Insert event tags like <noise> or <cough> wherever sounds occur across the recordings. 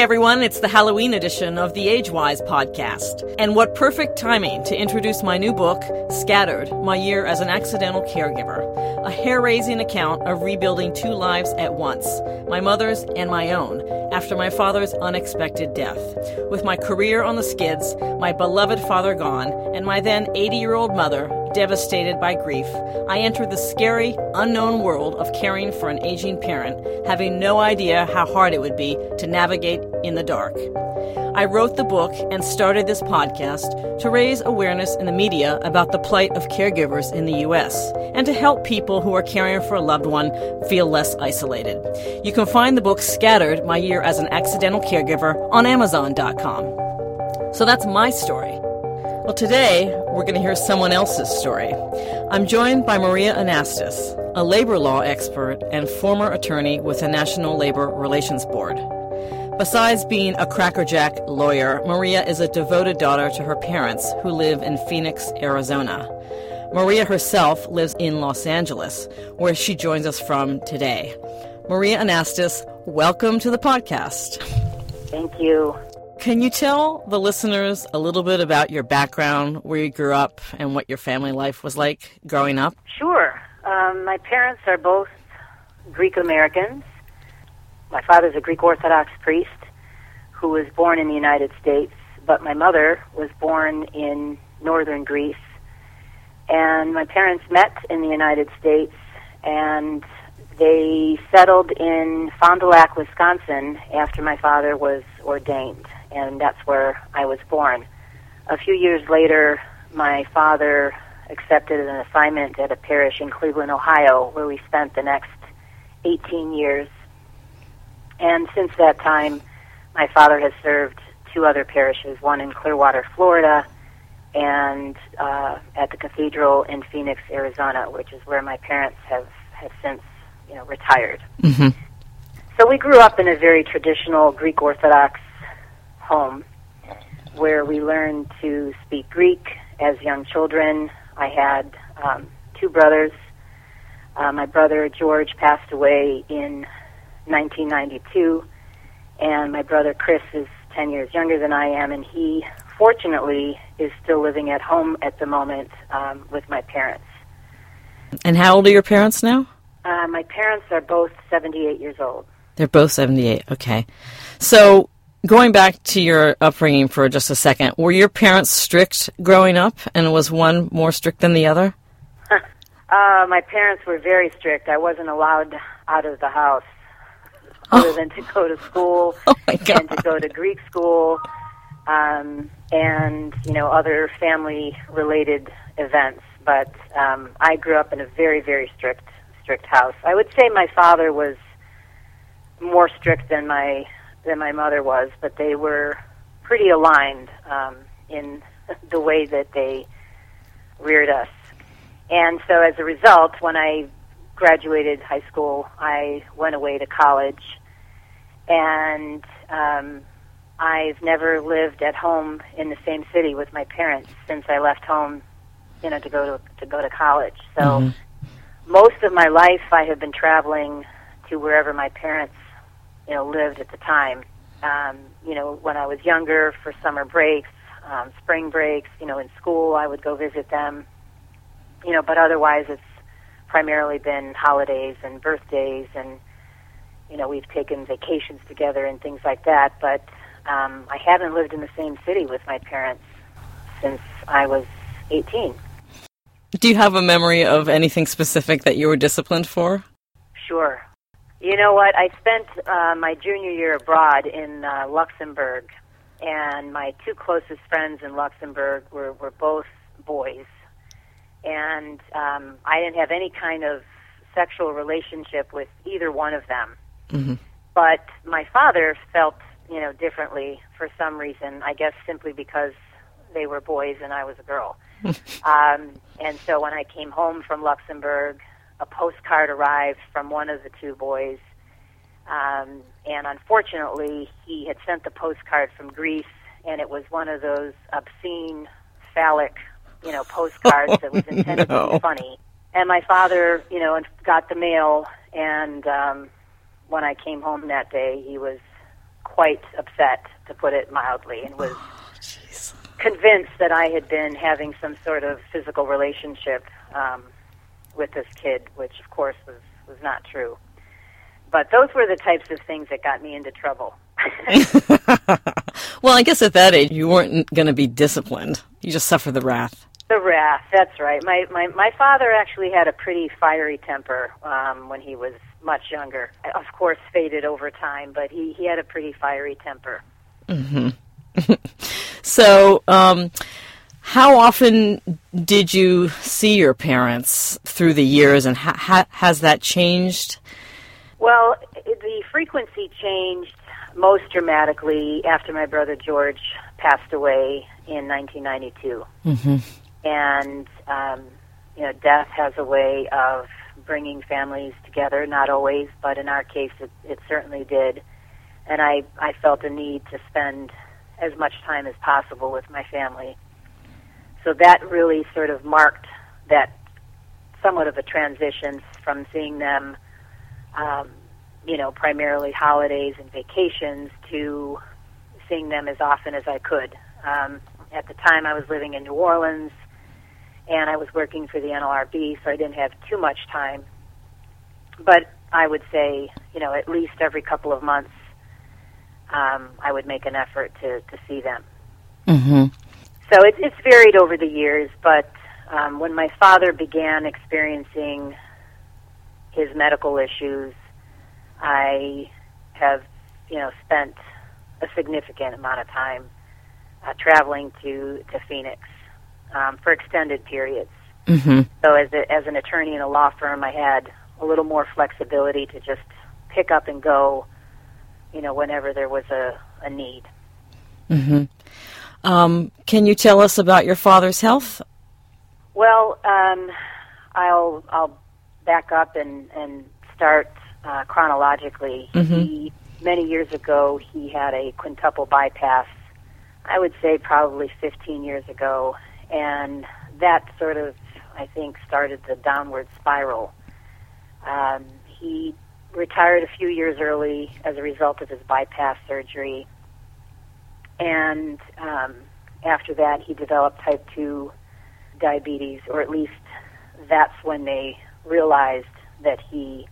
Everyone, it's the Halloween edition of the Agewise podcast. And what perfect timing to introduce my new book, Scattered My Year as an Accidental Caregiver, a hair raising account of rebuilding two lives at once my mother's and my own after my father's unexpected death. With my career on the skids, my beloved father gone, and my then 80 year old mother devastated by grief, I entered the scary, unknown world of caring for an aging parent, having no idea how hard it would be to navigate in the dark. I wrote the book and started this podcast to raise awareness in the media about the plight of caregivers in the U.S. and to help people who are caring for a loved one feel less isolated. You can find the book Scattered My Year as an Accidental Caregiver on Amazon.com. So that's my story. Well, today we're going to hear someone else's story. I'm joined by Maria Anastas, a labor law expert and former attorney with the National Labor Relations Board. Besides being a crackerjack lawyer, Maria is a devoted daughter to her parents who live in Phoenix, Arizona. Maria herself lives in Los Angeles, where she joins us from today. Maria Anastas, welcome to the podcast. Thank you. Can you tell the listeners a little bit about your background, where you grew up, and what your family life was like growing up? Sure. Um, my parents are both Greek Americans. My father's a Greek Orthodox priest who was born in the United States, but my mother was born in northern Greece. And my parents met in the United States and they settled in Fond du Lac, Wisconsin after my father was ordained and that's where I was born. A few years later, my father accepted an assignment at a parish in Cleveland, Ohio, where we spent the next 18 years. And since that time, my father has served two other parishes, one in Clearwater, Florida, and uh, at the cathedral in Phoenix, Arizona, which is where my parents have, have since you know, retired. Mm-hmm. So we grew up in a very traditional Greek Orthodox home where we learned to speak Greek as young children. I had um, two brothers. Uh, my brother George passed away in 1992, and my brother Chris is 10 years younger than I am, and he fortunately is still living at home at the moment um, with my parents. And how old are your parents now? Uh, my parents are both 78 years old. They're both 78, okay. So Going back to your upbringing for just a second, were your parents strict growing up, and was one more strict than the other? <laughs> uh, my parents were very strict. I wasn't allowed out of the house other oh. than to go to school <laughs> oh and to go to Greek school, um, and you know other family-related events. But um, I grew up in a very, very strict, strict house. I would say my father was more strict than my than my mother was, but they were pretty aligned um, in <laughs> the way that they reared us. And so as a result, when I graduated high school, I went away to college, and um, I've never lived at home in the same city with my parents since I left home, you know, to go to to go to college. So mm-hmm. most of my life, I have been traveling to wherever my parents you know lived at the time. Um, you know, when I was younger, for summer breaks, um, spring breaks, you know, in school, I would go visit them. You know, but otherwise, it's primarily been holidays and birthdays, and you know, we've taken vacations together and things like that. But um, I haven't lived in the same city with my parents since I was 18. Do you have a memory of anything specific that you were disciplined for? Sure. You know what? I spent uh, my junior year abroad in uh, Luxembourg, and my two closest friends in Luxembourg were, were both boys. And um, I didn't have any kind of sexual relationship with either one of them. Mm-hmm. But my father felt, you know, differently for some reason. I guess simply because they were boys and I was a girl. <laughs> um, and so when I came home from Luxembourg, a postcard arrived from one of the two boys. Um, and unfortunately, he had sent the postcard from Greece, and it was one of those obscene, phallic, you know, postcards that was <laughs> intended no. to be funny. And my father, you know, got the mail, and um, when I came home that day, he was quite upset, to put it mildly, and was convinced that I had been having some sort of physical relationship um, with this kid, which of course was was not true. But those were the types of things that got me into trouble. <laughs> well, I guess at that age you weren't going to be disciplined. You just suffer the wrath. The wrath, that's right. My my my father actually had a pretty fiery temper um, when he was much younger. Of course, faded over time, but he he had a pretty fiery temper. Mm-hmm. <laughs> so, um, how often did you see your parents through the years, and ha- ha- has that changed? Well, the frequency changed most dramatically after my brother George passed away in 1992. Mm-hmm. And, um, you know, death has a way of bringing families together, not always, but in our case, it, it certainly did. And I, I felt a need to spend as much time as possible with my family. So that really sort of marked that somewhat of a transition from seeing them, um, you know, primarily holidays and vacations to seeing them as often as I could. Um, at the time, I was living in New Orleans, and I was working for the NLRB, so I didn't have too much time. But I would say, you know, at least every couple of months, um, I would make an effort to, to see them. Mm-hmm. So it, it's varied over the years, but um, when my father began experiencing his medical issues, I have, you know, spent a significant amount of time uh, traveling to to Phoenix um, for extended periods. Mm-hmm. So as a, as an attorney in a law firm, I had a little more flexibility to just pick up and go you know, whenever there was a, a need. Mm-hmm. Um, can you tell us about your father's health? Well, um, I'll I'll back up and and start uh, chronologically. Mm-hmm. He, many years ago, he had a quintuple bypass. I would say probably 15 years ago, and that sort of I think started the downward spiral. Um, he retired a few years early as a result of his bypass surgery. And um, after that, he developed type 2 diabetes, or at least that's when they realized that he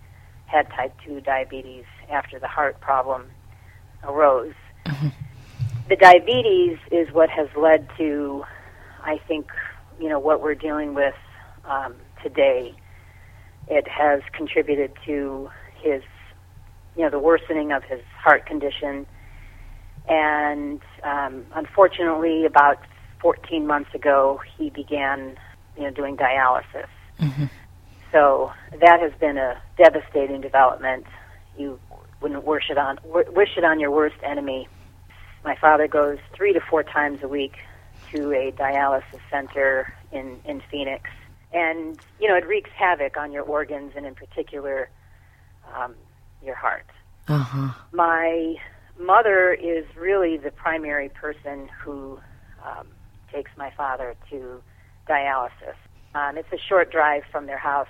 had type 2 diabetes after the heart problem arose. Mm-hmm. The diabetes is what has led to, I think, you know, what we're dealing with um, today. It has contributed to his, you know, the worsening of his heart condition. And um, unfortunately, about 14 months ago, he began, you know, doing dialysis. Mm-hmm. So that has been a devastating development. You wouldn't wish it on wish it on your worst enemy. My father goes three to four times a week to a dialysis center in in Phoenix, and you know it wreaks havoc on your organs and in particular um, your heart. Uh-huh. My mother is really the primary person who um, takes my father to dialysis. Um, it's a short drive from their house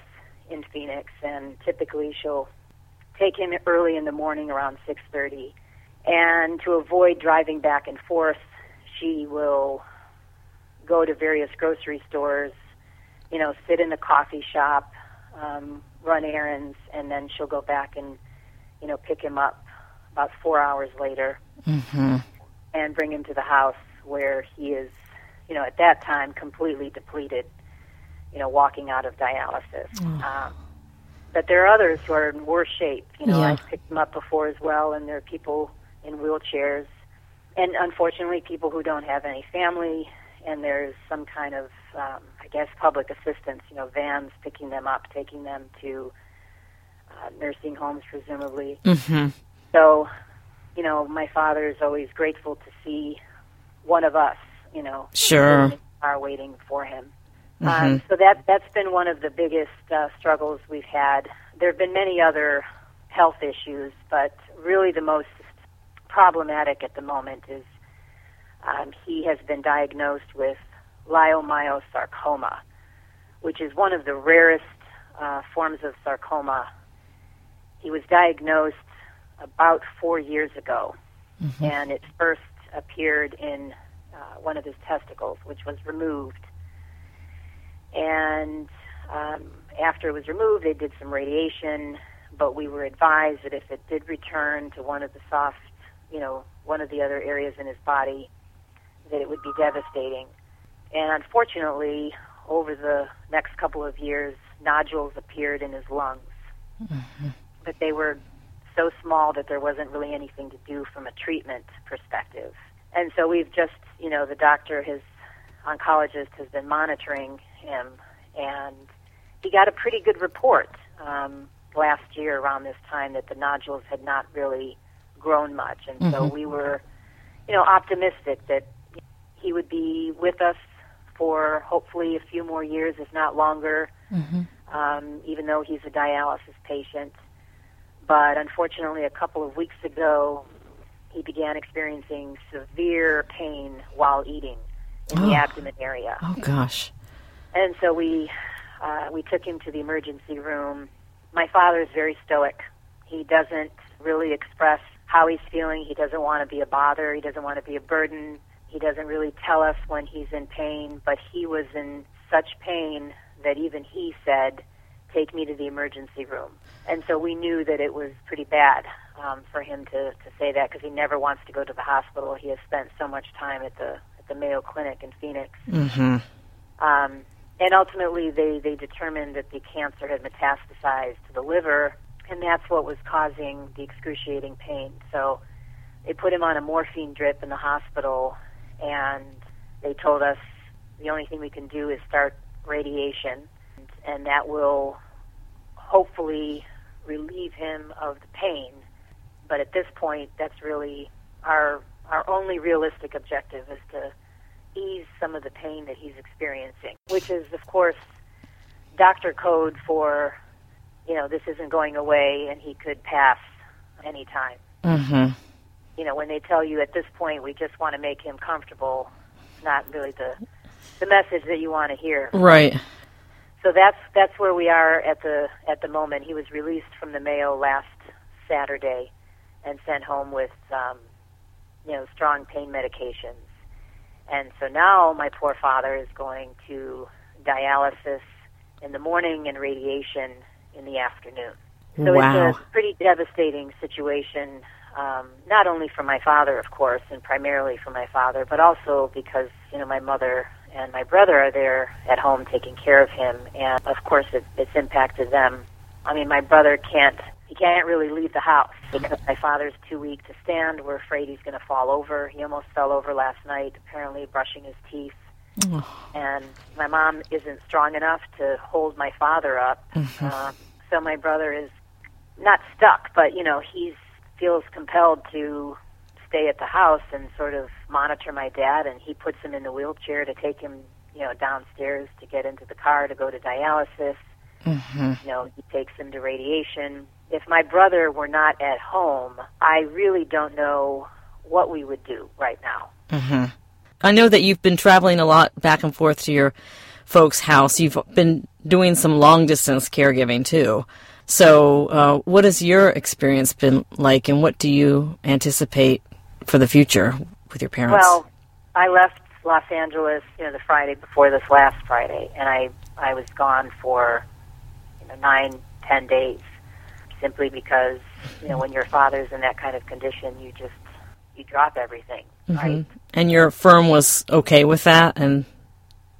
in Phoenix, and typically she'll take him early in the morning around 6:30. And to avoid driving back and forth, she will go to various grocery stores, you know, sit in a coffee shop, um, run errands, and then she'll go back and, you know, pick him up about four hours later mm-hmm. and bring him to the house where he is, you know, at that time completely depleted, you know, walking out of dialysis. Mm. Um, but there are others who are in worse shape. You know, yeah. I've picked them up before as well, and there are people in wheelchairs, and unfortunately, people who don't have any family, and there's some kind of um, I guess, public assistance, you know, vans picking them up, taking them to uh, nursing homes, presumably. Mm-hmm. So, you know, my father is always grateful to see one of us, you know, sure, are waiting for him. Mm-hmm. Um, so that that's been one of the biggest uh, struggles we've had. There have been many other health issues, but really the most problematic at the moment is um, he has been diagnosed with leiomyosarcoma, which is one of the rarest uh, forms of sarcoma. He was diagnosed about four years ago, mm-hmm. and it first appeared in uh, one of his testicles, which was removed. And um, after it was removed, they did some radiation, but we were advised that if it did return to one of the soft, you know, one of the other areas in his body, that it would be devastating. And unfortunately, over the next couple of years, nodules appeared in his lungs. Mm-hmm. But they were so small that there wasn't really anything to do from a treatment perspective. And so we've just, you know, the doctor, his oncologist, has been monitoring him, and he got a pretty good report um, last year around this time that the nodules had not really grown much. And mm-hmm. so we were, you know, optimistic that he would be with us for hopefully a few more years, if not longer, mm-hmm. um, even though he's a dialysis patient. But unfortunately, a couple of weeks ago, he began experiencing severe pain while eating in oh. the abdomen area. Oh gosh! And so we uh, we took him to the emergency room. My father is very stoic. He doesn't really express how he's feeling. He doesn't want to be a bother. He doesn't want to be a burden. He doesn't really tell us when he's in pain, but he was in such pain that even he said, Take me to the emergency room. And so we knew that it was pretty bad um, for him to, to say that because he never wants to go to the hospital. He has spent so much time at the at the Mayo Clinic in Phoenix. Mm-hmm. Um, and ultimately, they, they determined that the cancer had metastasized to the liver, and that's what was causing the excruciating pain. So they put him on a morphine drip in the hospital and they told us the only thing we can do is start radiation, and that will hopefully relieve him of the pain. But at this point, that's really our our only realistic objective is to ease some of the pain that he's experiencing, which is, of course, doctor code for, you know, this isn't going away and he could pass anytime. Mm-hmm you know, when they tell you at this point we just want to make him comfortable, it's not really the the message that you want to hear. Right. So that's that's where we are at the at the moment. He was released from the Mayo last Saturday and sent home with um, you know strong pain medications. And so now my poor father is going to dialysis in the morning and radiation in the afternoon. So wow. it's a pretty devastating situation um, not only for my father, of course, and primarily for my father, but also because you know my mother and my brother are there at home taking care of him, and of course it, it's impacted them. I mean, my brother can't he can't really leave the house because my father's too weak to stand. We're afraid he's going to fall over. He almost fell over last night, apparently brushing his teeth. And my mom isn't strong enough to hold my father up. <laughs> Mm-hmm. Uh, so my brother is not stuck, but you know he's feels compelled to stay at the house and sort of monitor my dad and he puts him in the wheelchair to take him you know downstairs to get into the car to go to dialysis. Mm-hmm. you know he takes him to radiation. If my brother were not at home i really don't know what we would do right now. Mm-hmm. i know that you've been traveling a lot back and forth to your folks house. You've been doing some long distance caregiving too. So, uh, what has your experience been like, and what do you anticipate for the future with your parents? Well, I left Los Angeles, you know, the Friday before this last Friday, and I I was gone for you know nine, ten days, simply because you know when your father's in that kind of condition, you just you drop everything, mm-hmm. right? And your firm was okay with that, and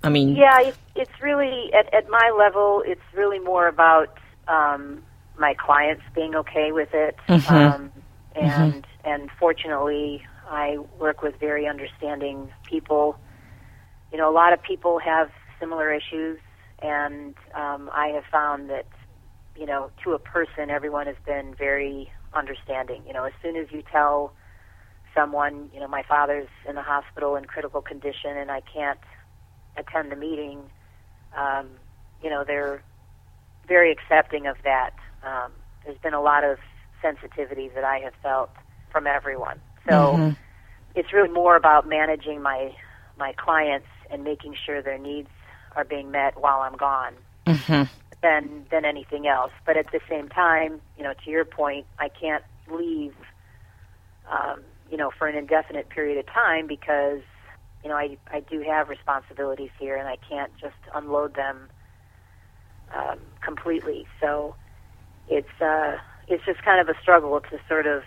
I mean, yeah, it's, it's really at at my level, it's really more about um, my clients being okay with it. Mm-hmm. Um, and mm-hmm. And fortunately, I work with very understanding people. You know, a lot of people have similar issues, and um, I have found that you know, to a person, everyone has been very understanding. You know, as soon as you tell someone, you know, my father's in the hospital in critical condition and I can't attend the meeting, um, you know, they're very accepting of that. Um, there's been a lot of sensitivity that I have felt from everyone. So mm-hmm. it's really more about managing my my clients and making sure their needs are being met while I'm gone mm-hmm. than than anything else. But at the same time, you know, to your point, I can't leave um, you know, for an indefinite period of time because, you know, I I do have responsibilities here and I can't just unload them um, completely. So it's uh, it's just kind of a struggle to sort of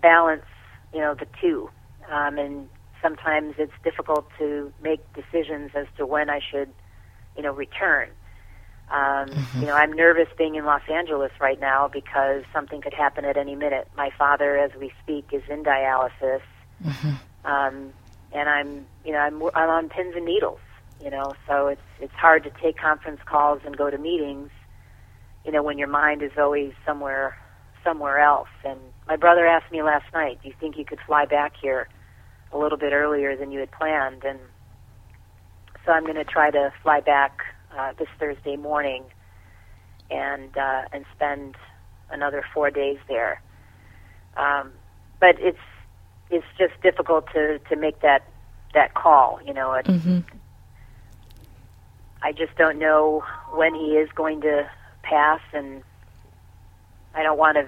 balance, you know, the two. Um, and sometimes it's difficult to make decisions as to when I should, you know, return. Um, mm-hmm. You know, I'm nervous being in Los Angeles right now because something could happen at any minute. My father, as we speak, is in dialysis, mm-hmm. um, and I'm, you know, I'm I'm on pins and needles. You know, so it's it's hard to take conference calls and go to meetings. You know, when your mind is always somewhere somewhere else. And my brother asked me last night, "Do you think you could fly back here a little bit earlier than you had planned?" And so I'm going to try to fly back uh, this Thursday morning and uh, and spend another four days there. Um, but it's it's just difficult to to make that that call. You know, it, mm-hmm. I just don't know when he is going to pass, and I don't want to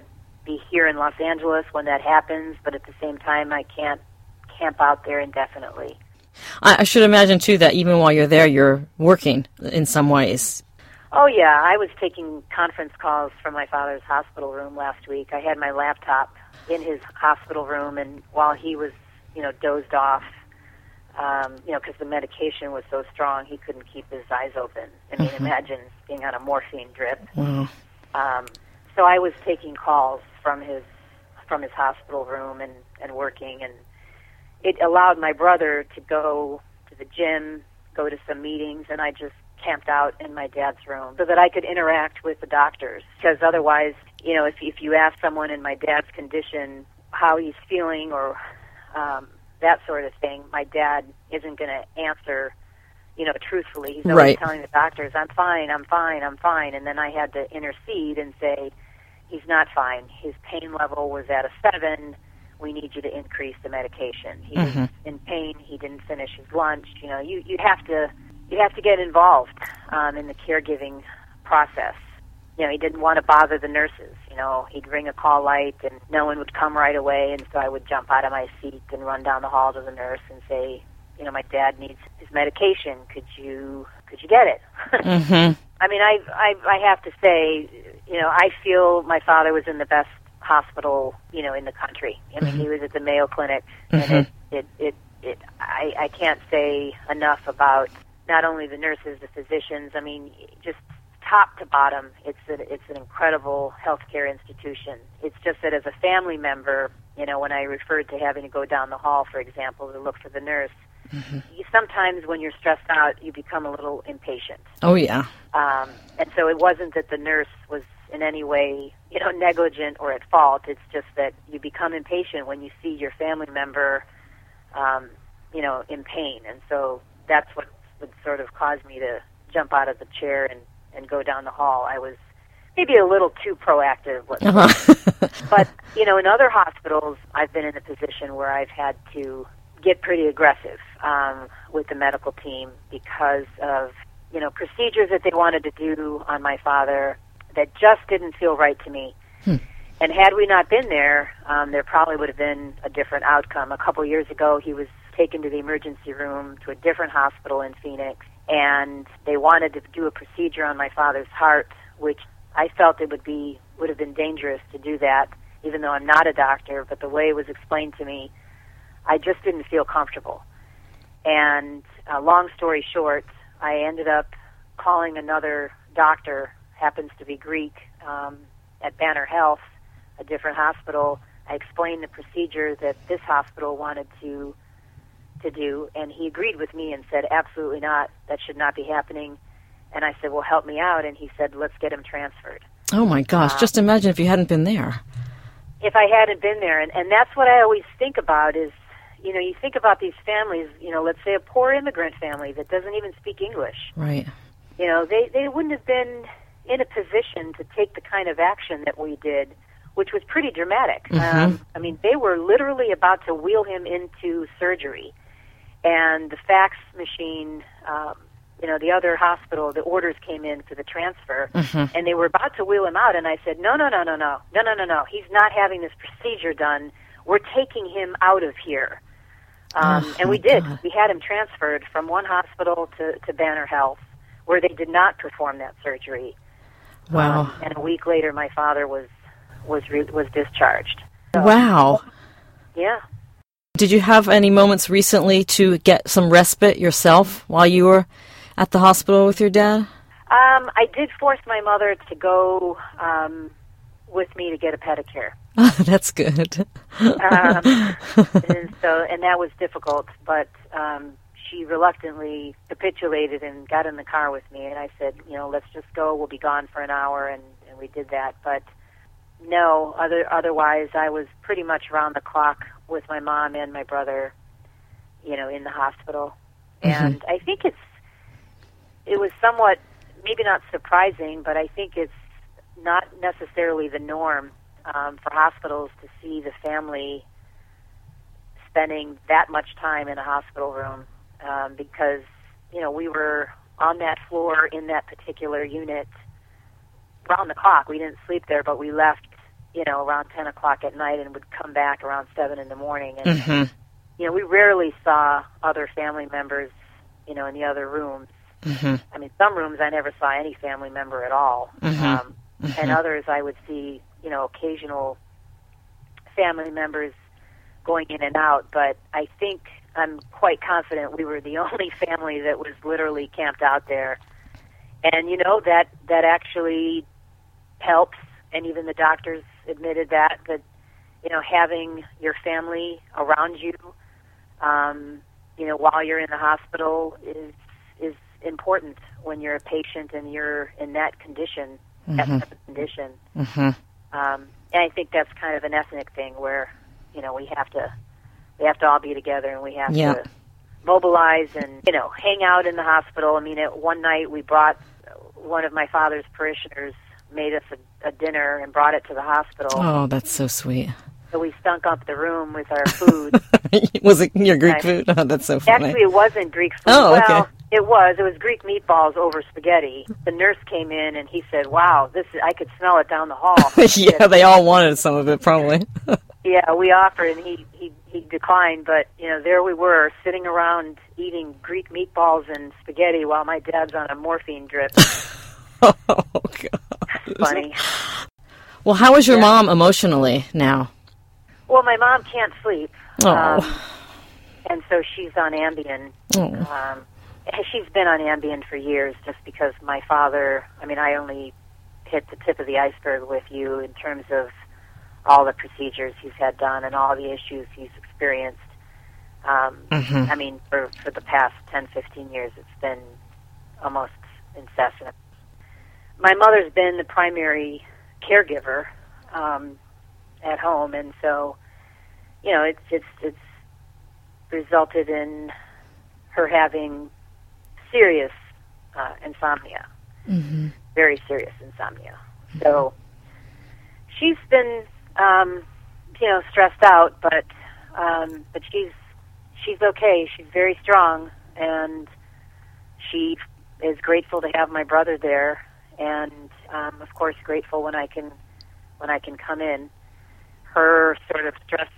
be here in Los Angeles when that happens. But at the same time, I can't camp out there indefinitely. I, should imagine too that even while you're there, you're working in some ways. Oh yeah, I was taking conference calls from my father's hospital room last week. I had my laptop in his hospital room, and while he was, you know, dozed off, um, you know, because the medication was so strong, he couldn't keep his eyes open. I mean, mm-hmm. imagine being on a morphine drip. Wow. Um, so I was taking calls from his from his hospital room and and working and it allowed my brother to go to the gym, go to some meetings, and I just camped out in my dad's room so that I could interact with the doctors. Because otherwise, you know, if if you ask someone in my dad's condition how he's feeling or um, that sort of thing, my dad isn't going to answer, you know, truthfully. He's always right. telling the doctors, "I'm fine, I'm fine, I'm fine," and then I had to intercede and say, "He's not fine. His pain level was at a seven we need you to increase the medication. He's mm-hmm. in pain. He didn't finish his lunch. You know, you you have to you have to get involved um, in the caregiving process. You know, he didn't want to bother the nurses. You know, he'd ring a call light and no one would come right away, and so I would jump out of my seat and run down the hall to the nurse and say, you know, my dad needs his medication. Could you could you get it? <laughs> mm-hmm. I mean, I I I have to say, you know, I feel my father was in the best hospital, you know, in the country. I mean, mm-hmm. he was at the Mayo Clinic, and mm-hmm. it, it, it, it, I, I can't say enough about not only the nurses, the physicians. I mean, just top to bottom, it's a, it's an incredible healthcare institution. It's just that as a family member, you know, when I referred to having to go down the hall, for example, to look for the nurse, mm-hmm. you, sometimes when you're stressed out, you become a little impatient. Oh yeah. Um, and so it wasn't that the nurse was in any way, you know, negligent or at fault. It's just that you become impatient when you see your family member, um, you know, in pain, and so that's what would sort of cause me to jump out of the chair and and go down the hall. I was maybe a little too proactive, uh-huh. <laughs> but you know, in other hospitals, I've been in a position where I've had to get pretty aggressive um, with the medical team because of you know procedures that they wanted to do on my father that just didn't feel right to me. Hmm. And had we not been there, um, there probably would have been a different outcome. A couple years ago, he was taken to the emergency room to a different hospital in Phoenix, and they wanted to do a procedure on my father's heart, which I felt it would be would have been dangerous to do that, even though I'm not a doctor. But the way it was explained to me, I just didn't feel comfortable. And uh, long story short, I ended up calling another doctor happens to be Greek um, at Banner Health, a different hospital. I explained the procedure that this hospital wanted to to do, and he agreed with me and said, "Absolutely not. That should not be happening." And I said, "Well, help me out." And he said, "Let's get him transferred." Oh my gosh! Um, just imagine if you hadn't been there. If I hadn't been there, and and that's what I always think about is, you know, you think about these families. You know, let's say a poor immigrant family that doesn't even speak English. Right. You know, they they wouldn't have been in a position to take the kind of action that we did, which was pretty dramatic. Mm-hmm. Um, I mean, they were literally about to wheel him into surgery, and the fax machine. Um, you know, the other hospital, the orders came in for the transfer, mm-hmm. and they were about to wheel him out. And I said, no, no, no, no, no, no, no, no, no. He's not having this procedure done we're taking him out of here. Um, Oh, and we did. God. We had him transferred from one hospital to, to Banner Health, where they did not perform that surgery. Wow. Um, and a week later, my father was was re- was discharged. So, wow. Yeah. Did you have any moments recently to get some respite yourself while you were at the hospital with your dad? Um, I did force my mother to go um, with me to get a pedicure. <laughs> That's good. um, <laughs> and so and that was difficult but um she reluctantly capitulated and got in the car with me and I said you know let's just go. We'll be gone for an hour and and we did that. But no other otherwise I was pretty much round the clock with my mom and my brother you know in the hospital. And I think it's it was somewhat maybe not surprising but I think it's not necessarily the norm um, for hospitals to see the family spending that much time in a hospital room um, because you know we were on that floor in that particular unit round the clock. We didn't sleep there, but we left you know around ten o'clock at night and would come back around seven in the morning. And hmm you know we rarely saw other family members you know in the other rooms. hmm I mean, some rooms I never saw any family member at all, Mhm. um, and others I would see, you know, occasional family members going in and out. But I think I'm quite confident we were the <laughs> only family that was literally camped out there, and you know that that actually helps. And even the doctors admitted that that you know having your family around you, um, you know, while you're in the hospital is is important when you're a patient and you're in that condition, that type of condition. hmm Um, and I think that's kind of an ethnic thing where, you know, we have to we have to all be together and we have Yeah. to mobilize and you know hang out in the hospital. I mean, at one night we brought one of my father's parishioners made us a, a dinner and brought it to the hospital. Oh, that's so sweet. So we stunk up the room with our food. <laughs> Was it your Greek Right. food? Oh, that's so funny. Actually, it wasn't Greek food. Oh, okay. Well, it was. It was Greek meatballs over spaghetti. The nurse came in and he said, "Wow, this is, I could smell it down the hall." <laughs> yeah, they all wanted some of it, probably. <laughs> Yeah, we offered and he he he declined, but you know, there we were sitting around eating Greek meatballs and spaghetti while my dad's on a morphine drip. <laughs> oh, God. Funny. Well, how is your Yeah. mom emotionally now? Well, my mom can't sleep. Oh. Um, and so she's on Ambien. Oh. Um, she's been on Ambien for years just because my father, I mean, I only hit the tip of the iceberg with you in terms of all the procedures he's had done and all the issues he's experienced. Um, Mhm. I mean, for, for the past 10, 15 years, it's been almost incessant. My mother's been the primary caregiver um, at home, and so, you know, it's, it's, it's resulted in her having serious uh, insomnia, hmm very serious insomnia. So she's been, um, you know, stressed out, but um, but she's she's okay. She's very strong, and she is grateful to have my brother there, and um, of course grateful when I can when I can come in. Her sort of stress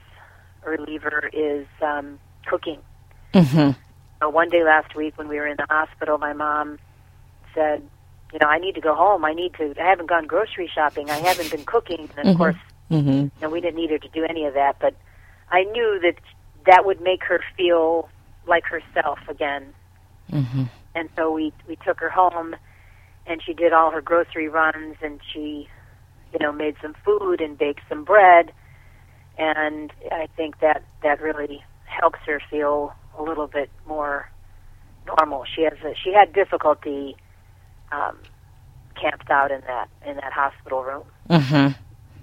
reliever is um, cooking. hmm Uh, one day last week when we were in the hospital, my mom said, "You know, I need to go home. I need to. I haven't gone grocery shopping. I haven't been cooking." And of Mhm. course, hmm you know, we didn't need her to do any of that. But I knew that that would make her feel like herself again. hmm And so we we took her home, and she did all her grocery runs, and she, you know, made some food and baked some bread, and I think that that really helps her feel a little bit more normal. She has a, she had difficulty um, camped out in that in that hospital room. hmm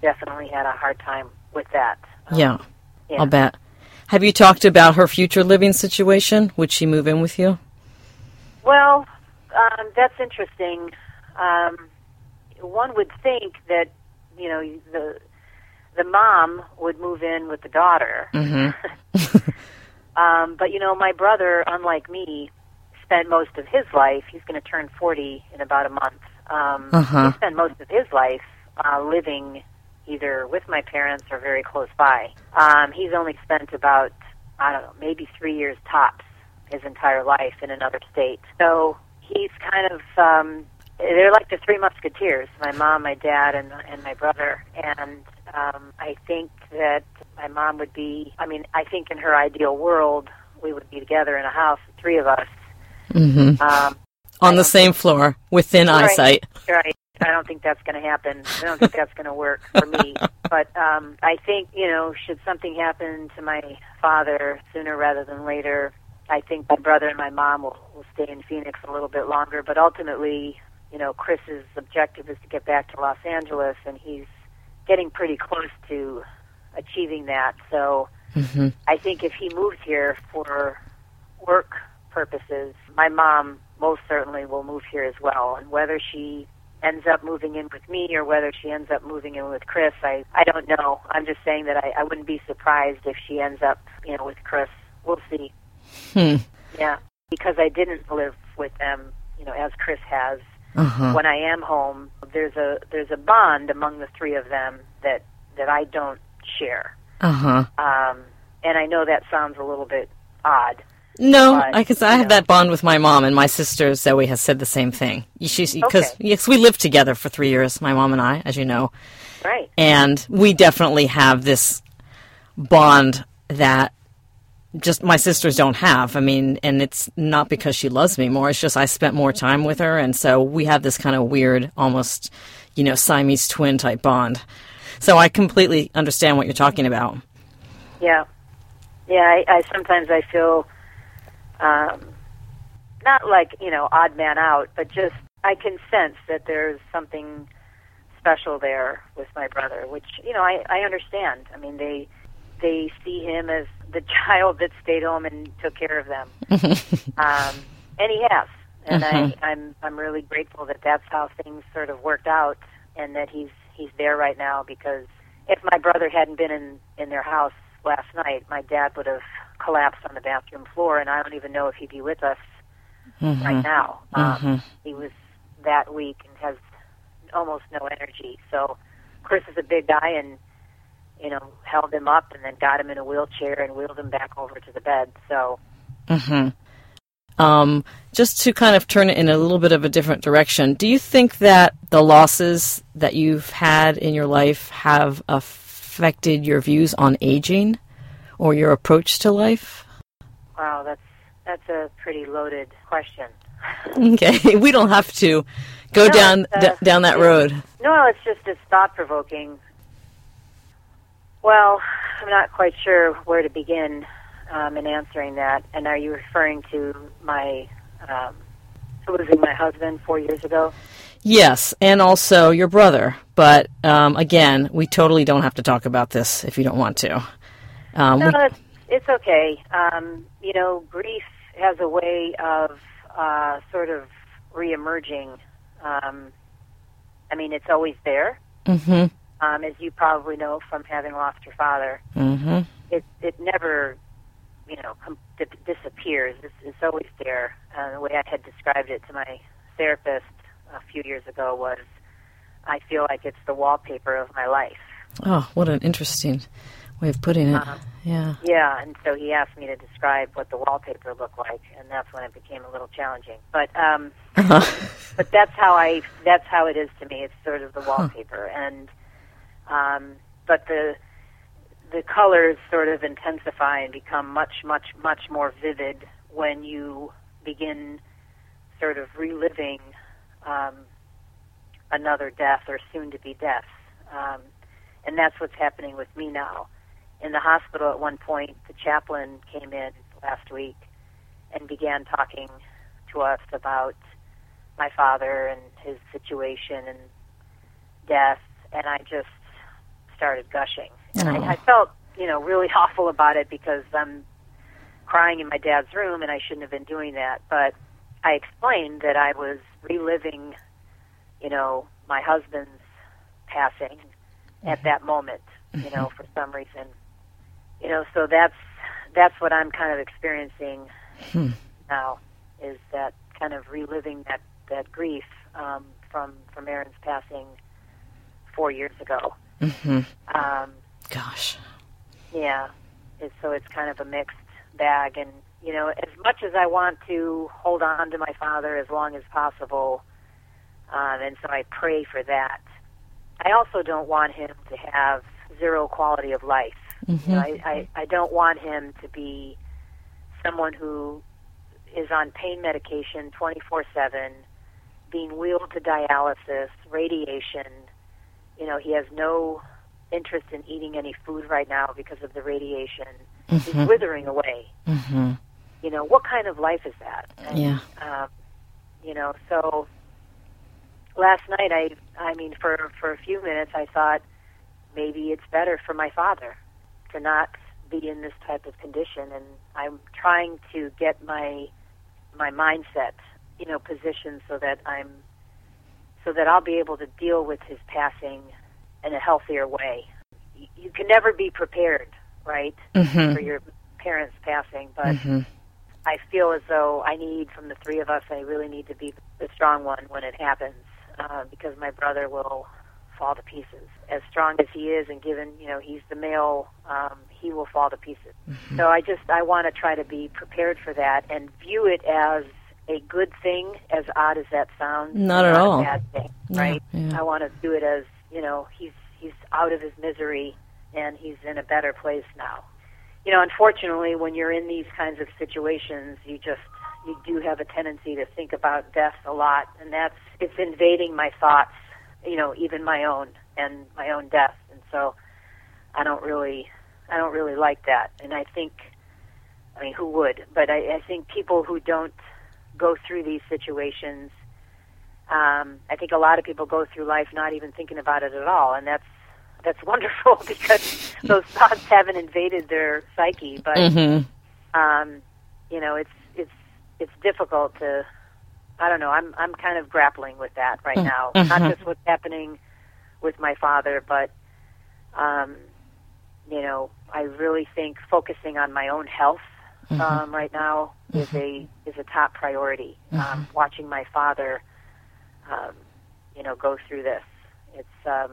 Definitely had a hard time with that. Um, Yeah, yeah. I'll bet. Have you talked about her future living situation? Would she move in with you? Well, um, that's interesting. Um, one would think that you know the the mom would move in with the daughter, hmm <laughs> <laughs> um, but you know my brother, unlike me, spent most of his life. He's going to turn forty in about a month. Um, Uh-huh. He spent most of his life uh, living, either with my parents or very close by. Um, he's only spent about I don't know, maybe three years tops his entire life in another state. So he's kind of um, they're like the three musketeers: my mom, my dad, and and my brother. And um, I think that my mom would be. I mean, I think in her ideal world, we would be together in a house, the three of us. Mm-hmm. Um, On the same floor, within right, eyesight. Right. I don't think that's going to happen. I don't think that's going to work for me. <laughs> But um, I think you know, should something happen to my father sooner rather than later, I think my brother and my mom will, will stay in Phoenix a little bit longer. But ultimately, you know, Chris's objective is to get back to Los Angeles, and he's getting pretty close to achieving that. So mm-hmm. I think if he moves here for work purposes, my mom most certainly will move here as well. And whether she ends up moving in with me or whether she ends up moving in with Chris, I, I don't know. I'm just saying that I, I wouldn't be surprised if she ends up, you know, with Chris. We'll see. Hmm. Yeah, because I didn't live with them, you know, as Chris has. Uh-huh. When I am home, there's a there's a bond among the three of them that that I don't share. Uh-huh. Um, and I know that sounds a little bit odd, no, because I, I have that bond with my mom, and my sister Zoe has said the same thing. She's because okay. yes, we lived together for three years, my mom and I, as you know. Right. And we definitely have this bond that just my sisters don't have. I mean, and it's not because she loves me more. It's just I spent more time with her, and so we have this kind of weird, almost, you know, Siamese twin type bond. So I completely understand what you're talking about. Yeah, yeah. I, I sometimes I feel um, not like you know odd man out, but just I can sense that there's something special there with my brother, which you know I I understand. I mean they they see him as <laughs> the child that stayed home and took care of them, <laughs> um, and he has. And uh-huh. I, I'm I'm really grateful that that's how things sort of worked out, and that he's he's there right now. Because if my brother hadn't been in in their house last night, my dad would have collapsed on the bathroom floor, and I don't even know if he'd be with us mm-hmm. right now. Um, mm-hmm. He was that weak and has almost no energy. So Chris is a big guy, and you know held him up, and then got him in a wheelchair and wheeled him back over to the bed. So. Mm-hmm. Um, just to kind of turn it in a little bit of a different direction, do you think that the losses that you've had in your life have affected your views on aging? or your approach to life? Wow, that's that's a pretty loaded question. okay, <laughs> we don't have to go no, down uh, d- down that road. No, it's just it's thought provoking. Well, I'm not quite sure where to begin um, in answering that. And are you referring to my um, losing my husband four years ago? Yes, and also your brother. But um, again, we totally don't have to talk about this if you don't want to. Um, no, it's, it's okay. Um, you know, grief has a way of uh, sort of reemerging. Um, I mean, it's always there. Mm-hmm. Um, as you probably know from having lost your father, mm-hmm. it it never, you know, com- disappears. It's, it's always there. Uh, the way I had described it to my therapist a few years ago was, I feel like it's the wallpaper of my life. Oh, what an interesting way of putting it. Uh, yeah. Yeah, and so he asked me to describe what the wallpaper looked like, and that's when it became a little challenging. But um, uh-huh. <laughs> but that's how I that's how it is to me. It's sort of the wallpaper, huh. and um, but the the colors sort of intensify and become much much much more vivid when you begin sort of reliving um, another death or soon to be death. Um, and that's what's happening with me now in the hospital at one point, the chaplain came in last week and began talking to us about my father and his situation and death, and I just started gushing. And I, I felt, you know, really <laughs> awful about it because I'm crying in my dad's room, and I shouldn't have been doing that. But I explained that I was reliving, you know, my husband's passing mm-hmm. at that moment, you know, mm-hmm. for some reason you know, so that's that's what I'm kind of experiencing hmm. now is that kind of reliving that that grief um, from from Aaron's passing four years ago. Mhm. Um, Gosh. yeah, it's, so it's kind of a mixed bag. And you know, as much as I want to hold on to my father as long as possible, um, and so I pray for that. I also don't want him to have zero quality of life. You know, I, I, I don't want him to be someone who is on pain medication 24 7, being wheeled to dialysis, radiation. You know, he has no interest in eating any food right now because of the radiation. He's withering away. Mhm. You know, what kind of life is that? And, Yeah. Um, you know, so last night I I mean for for a few minutes I thought maybe it's better for my father to not be in this type of condition and I'm trying to get my my mindset, you know, positioned so that I'm so that I'll be able to deal with his passing in a healthier way. You, you can never be prepared, right, Mhm. for your parents passing, but Mhm. I feel as though I need, from the three of us, I really need to be the strong one when it happens, uh, because my brother will fall to pieces. As strong as he is, and given you know he's the male, um, he will fall to pieces. So I just I want to try to be prepared for that and view it as a good thing, as odd as that sounds. Not at a all. bad thing, right? yeah. I want to do it as you know he's he's out of his misery and he's in a better place now you know, unfortunately, when you're in these kinds of situations, you just you do have a tendency to think about death a lot, and that's it's invading my thoughts, you know, even my own and my own death, and so I don't really I don't really like that, and I think, I mean, who would? But I, I think people who don't go through these situations. Um, I think a lot of people go through life not even thinking about it at all, and that's that's <laughs> wonderful because those thoughts haven't invaded their psyche. But Mhm. um, you know, it's it's it's difficult to. I don't know. I'm I'm kind of grappling with that right now. Not just what's happening with my father, but um, you know, I really think focusing on my own health um, right now is a is a top priority. Um, watching my father, um, you know, go through this. It's um,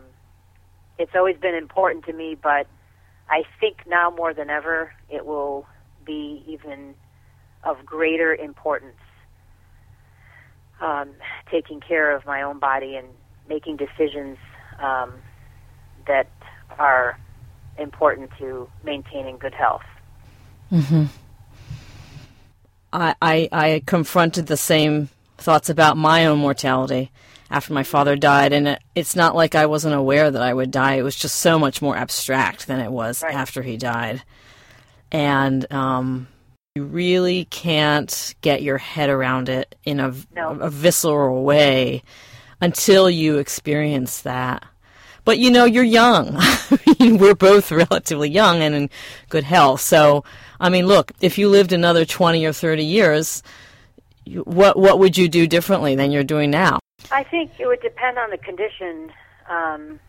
it's always been important to me, but I think now more than ever it will be even of greater importance. Um, taking care of my own body and making decisions um, that are important to maintaining good health. I, I, I confronted the same thoughts about my own mortality after my father died, and it, it's not like I wasn't aware that I would die. It was just so much more abstract than it was Right. after he died. And um, you really can't get your head around it in a, No. a visceral way until you experience that. But you know, you're young. I <laughs> mean, we're both relatively young and in good health. So, I mean, look, if you lived another 20 or 30 years, what what would you do differently than you're doing now? I think it would depend on the condition um,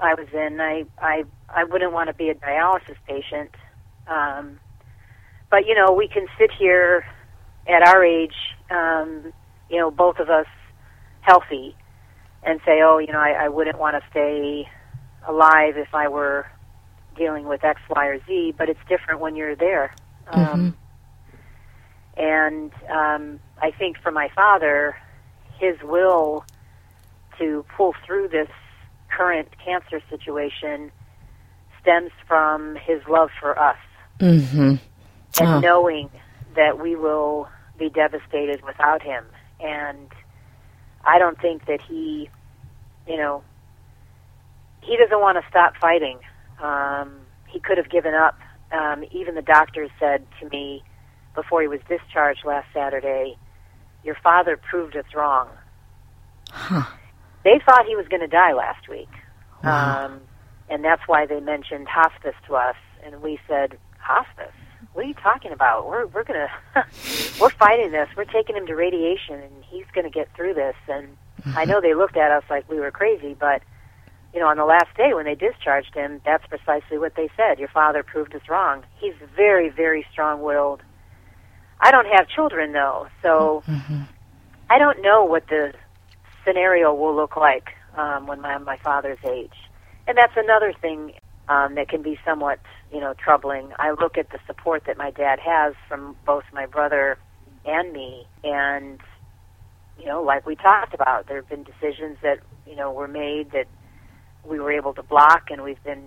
I was in. I I I wouldn't want to be a dialysis patient, um, but you know we can sit here at our age, um, you know, both of us healthy, and say, oh, you know, I, I wouldn't want to stay alive if I were dealing with X, Y, or Z. But it's different when you're there. Um, And um, I think for my father, his will to pull through this current cancer situation stems from his love for us Mm-hmm. and Oh. knowing that we will be devastated without him. And I don't think that he, you know, he doesn't want to stop fighting. Um, he could have given up. Um, even the doctors said to me before he was discharged last Saturday, "Your father proved us wrong." Huh. They thought he was going to die last week, um, and that's why they mentioned hospice to us. And we said, "Hospice? What are you talking about? We're we're gonna <laughs> we're fighting this. We're taking him to radiation, and he's going to get through this." And I know they looked at us like we were crazy, but you know, on the last day when they discharged him, that's precisely what they said. Your father proved us wrong. He's very, very strong-willed. I don't have children though, so I don't know what the scenario will look like um, when my my father's age. and that's another thing um, that can be somewhat, you know, troubling. I look at the support that my dad has from both my brother and me, and you know, like we talked about, there have been decisions that you know were made that we were able to block, and we've been,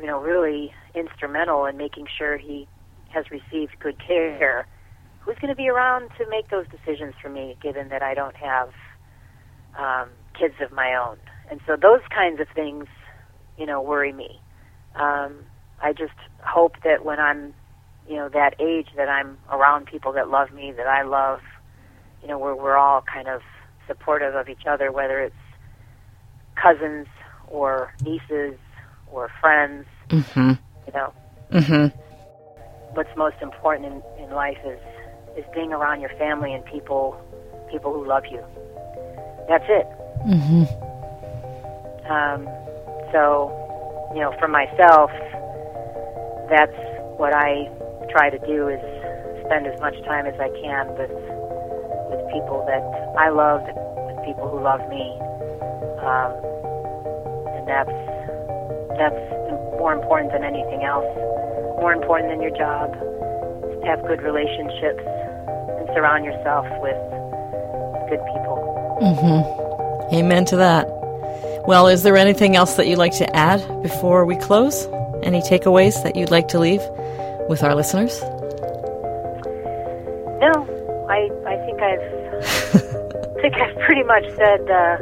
you know, really instrumental in making sure he has received good care. Who's going to be around to make those decisions for me, given that I don't have um, kids of my own? And so those kinds of things, you know, worry me. Um, I just hope that when I'm, you know, that age, that I'm around people that love me, that I love, you know, where we're all kind of supportive of each other, whether it's cousins or nieces or friends. Mm-hmm. You know, Mm-hmm. What's most important in, in life is is being around your family and people people who love you. That's it. Mm-hmm. Um, so, you know, for myself, that's what I try to do is spend as much time as I can with with people that I love, with people who love me, um, and that's that's more important than anything else. More important than your job is to have good relationships and surround yourself with good people. Mm-hmm. Amen to that. Well, is there anything else that you'd like to add before we close? Any takeaways that you'd like to leave with our listeners? No, I I think I've <laughs> I think I've pretty much said uh,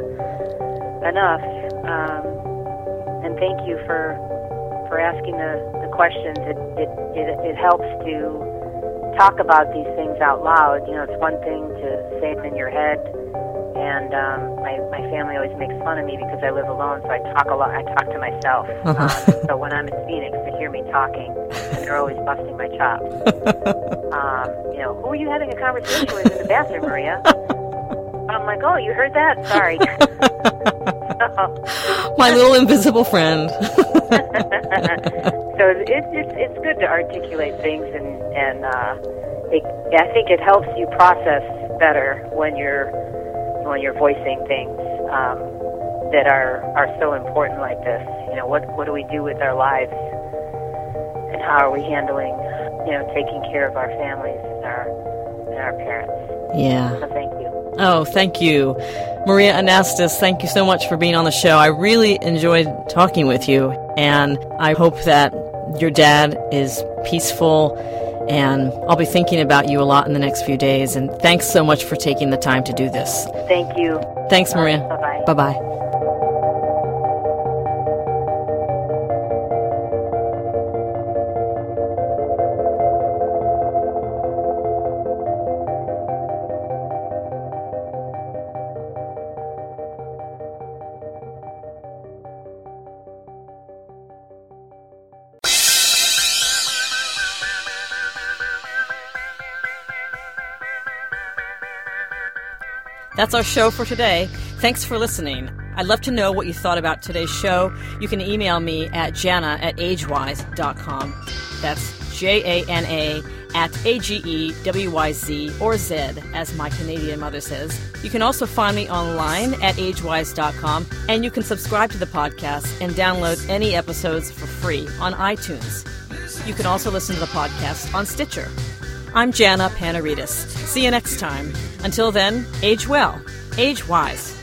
enough. Um, and thank you for for asking the, the questions. It, it it it helps to talk about these things out loud. You know, it's one thing to say them in your head. And um, my my family always makes fun of me because I live alone, so I talk a lot. I talk to myself. Uh-huh. Um, so when I'm in Phoenix, they hear me talking, and they're always busting my chops. <laughs> um, you know, who are you having a conversation with in the bathroom, Maria? I'm like, oh, you heard that? Sorry. <laughs> <laughs> so, My little invisible friend. So it, it's it's good to articulate things, and and uh, it, I think it helps you process better when you're when you're voicing things um, that are are so important like this. You know, what what do we do with our lives, and how are we handling, you know, taking care of our families and our and our parents. yeah. So thank you. Oh, thank you. Maria Anastas, thank you so much for being on the show. I really enjoyed talking with you, and I hope that your dad is peaceful, and I'll be thinking about you a lot in the next few days. And thanks so much for taking the time to do this. Thank you. Thanks, Maria. Bye bye. Bye bye. That's our show for today. Thanks for listening. I'd love to know what you thought about today's show. You can email me at jana at agewyz.com. That's J A N A at A G E W Y Z or Z, as my Canadian mother says. You can also find me online at agewyz.com, and you can subscribe to the podcast and download any episodes for free on iTunes. You can also listen to the podcast on Stitcher. I'm Jana Panaritis. See you next time. Until then, age well, age wise.